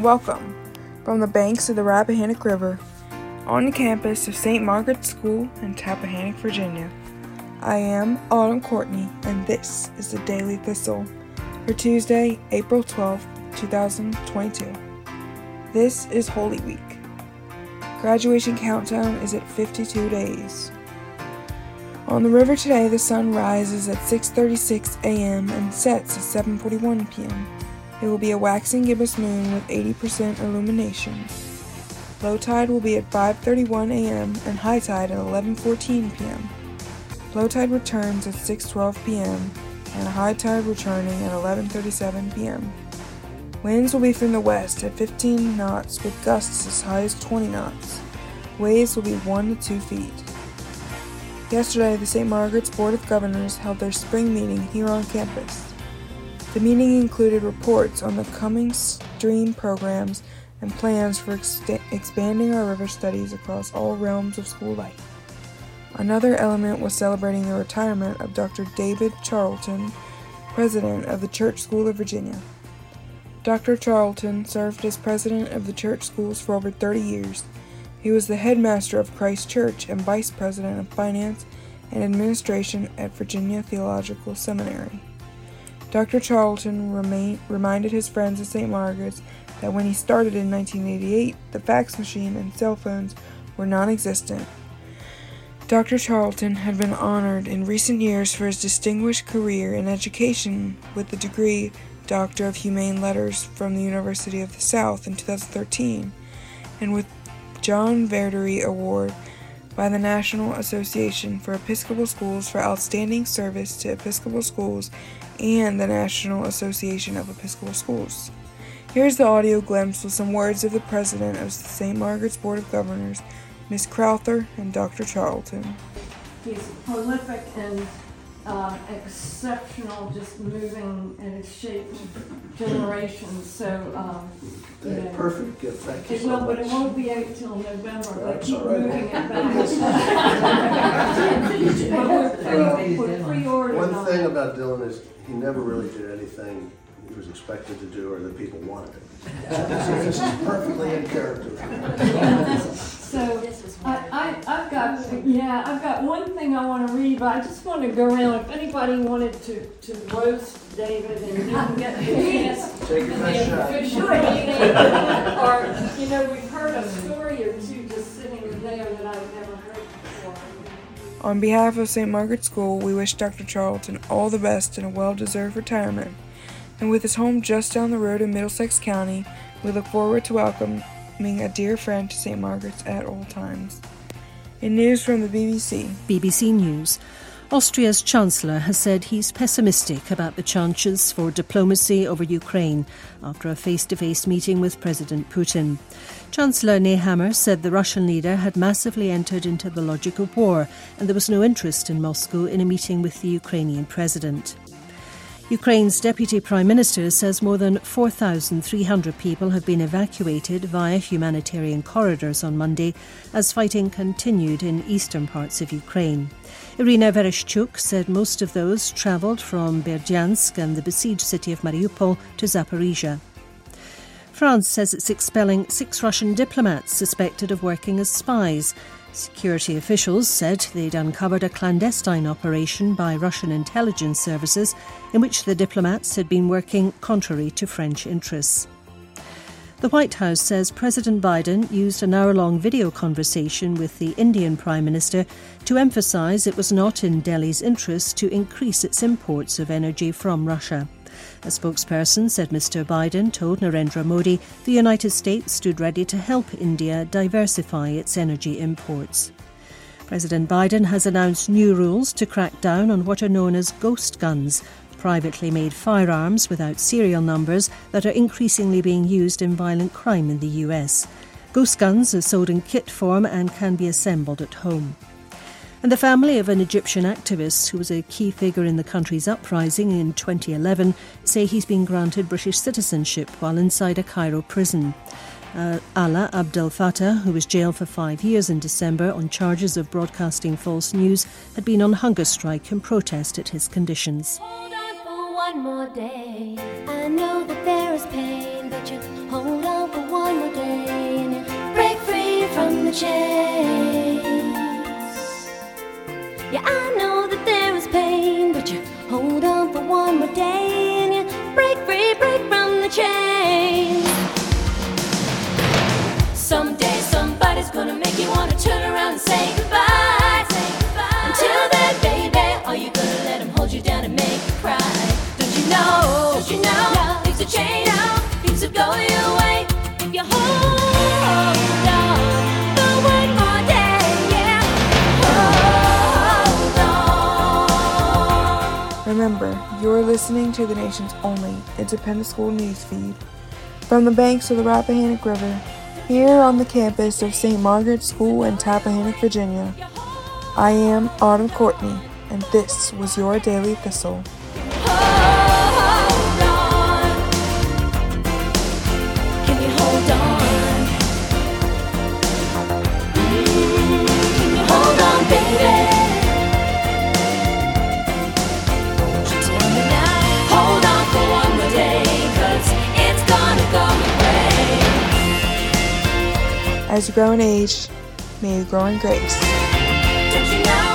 Welcome from the banks of the Rappahannock River on the campus of St. Margaret's School in Tappahannock, Virginia. I am Autumn Courtney, and this is the Daily Thistle for Tuesday, April 12, 2022. This is Holy Week. Graduation countdown is at 52 days. On the river today, the sun rises at 6:36 a.m. and sets at 7:41 p.m. It will be a waxing gibbous moon with 80% illumination. Low tide will be at 5:31 a.m. and high tide at 11:14 p.m. Low tide returns at 6:12 p.m. and high tide returning at 11:37 p.m. Winds will be from the west at 15 knots with gusts as high as 20 knots. Waves will be 1 to 2 feet. Yesterday, the St. Margaret's Board of Governors held their spring meeting here on campus. The meeting included reports on the coming STREAM programs and plans for ex- expanding our river studies across all realms of school life. Another element was celebrating the retirement of Dr. David Charlton, president of the Church School of Virginia. Dr. Charlton served as president of the church schools for over 30 years. He was the headmaster of Christchurch and vice president of finance and administration at Virginia Theological Seminary. Dr. Charlton remain, reminded his friends at St. Margaret's that when he started in 1988, the fax machine and cell phones were non existent. Dr. Charlton had been honored in recent years for his distinguished career in education with the degree Doctor of Humane Letters from the University of the South in 2013 and with John Verdery Award by the National Association for Episcopal Schools for outstanding service to Episcopal schools and the National Association of Episcopal Schools. Here's the audio glimpse with some words of the president of St. Margaret's Board of Governors, Ms. Crowther and Dr. Charlton. He's prolific and uh, exceptional, just moving and it's shaped generations. So, um, you know, Perfect gift, thank you it so will, but it won't be out till November. They That's keep all right. moving it back. But we're pre- we're pre-ordered One on thing it. about Dylan is he never really did anything he was expected to do or that people wanted him. This is perfectly in character. So, I, I, I've got, yeah, I've got one thing I want to read, but I just want to go around, if anybody wanted to, to roast David and didn't get the chance. Take your best shot. official meeting, Or, you know, we've heard a story or two just sitting there that I've never heard before. On behalf of St. Margaret's School, we wish Dr. Charlton all the best in a well deserved retirement. And with his home just down the road in Middlesex County, we look forward to welcoming a dear friend to St. Margaret's at all times. In news from the BBC, BBC News. Austria's Chancellor has said he's pessimistic about the chances for diplomacy over Ukraine after a face to face meeting with President Putin. Chancellor Nehammer said the Russian leader had massively entered into the logic of war and there was no interest in Moscow in a meeting with the Ukrainian president. Ukraine's Deputy Prime Minister says more than 4,300 people have been evacuated via humanitarian corridors on Monday as fighting continued in eastern parts of Ukraine. Irina Vereshchuk said most of those travelled from Berdyansk and the besieged city of Mariupol to Zaporizhia. France says it's expelling six Russian diplomats suspected of working as spies. Security officials said they'd uncovered a clandestine operation by Russian intelligence services in which the diplomats had been working contrary to French interests. The White House says President Biden used an hour long video conversation with the Indian Prime Minister to emphasise it was not in Delhi's interest to increase its imports of energy from Russia. A spokesperson said Mr. Biden told Narendra Modi the United States stood ready to help India diversify its energy imports. President Biden has announced new rules to crack down on what are known as ghost guns, privately made firearms without serial numbers that are increasingly being used in violent crime in the US. Ghost guns are sold in kit form and can be assembled at home. And the family of an Egyptian activist who was a key figure in the country's uprising in 2011 say he's been granted British citizenship while inside a Cairo prison. Uh, Ala Abdel Fattah, who was jailed for five years in December on charges of broadcasting false news, had been on hunger strike in protest at his conditions. Hold on for one more day. I know that there is pain, but you hold on for one more day and break free from the chain. Yeah, I know that there is pain, but you hold on for one more day and you break free, break from the chains. Someday somebody's gonna make you wanna turn around and. Say goodbye. Remember, you're listening to the nation's only independent school news feed from the banks of the Rappahannock River, here on the campus of St. Margaret's School in Tappahannock, Virginia. I am Autumn Courtney, and this was your Daily Thistle. As you grow in age, may you grow in grace.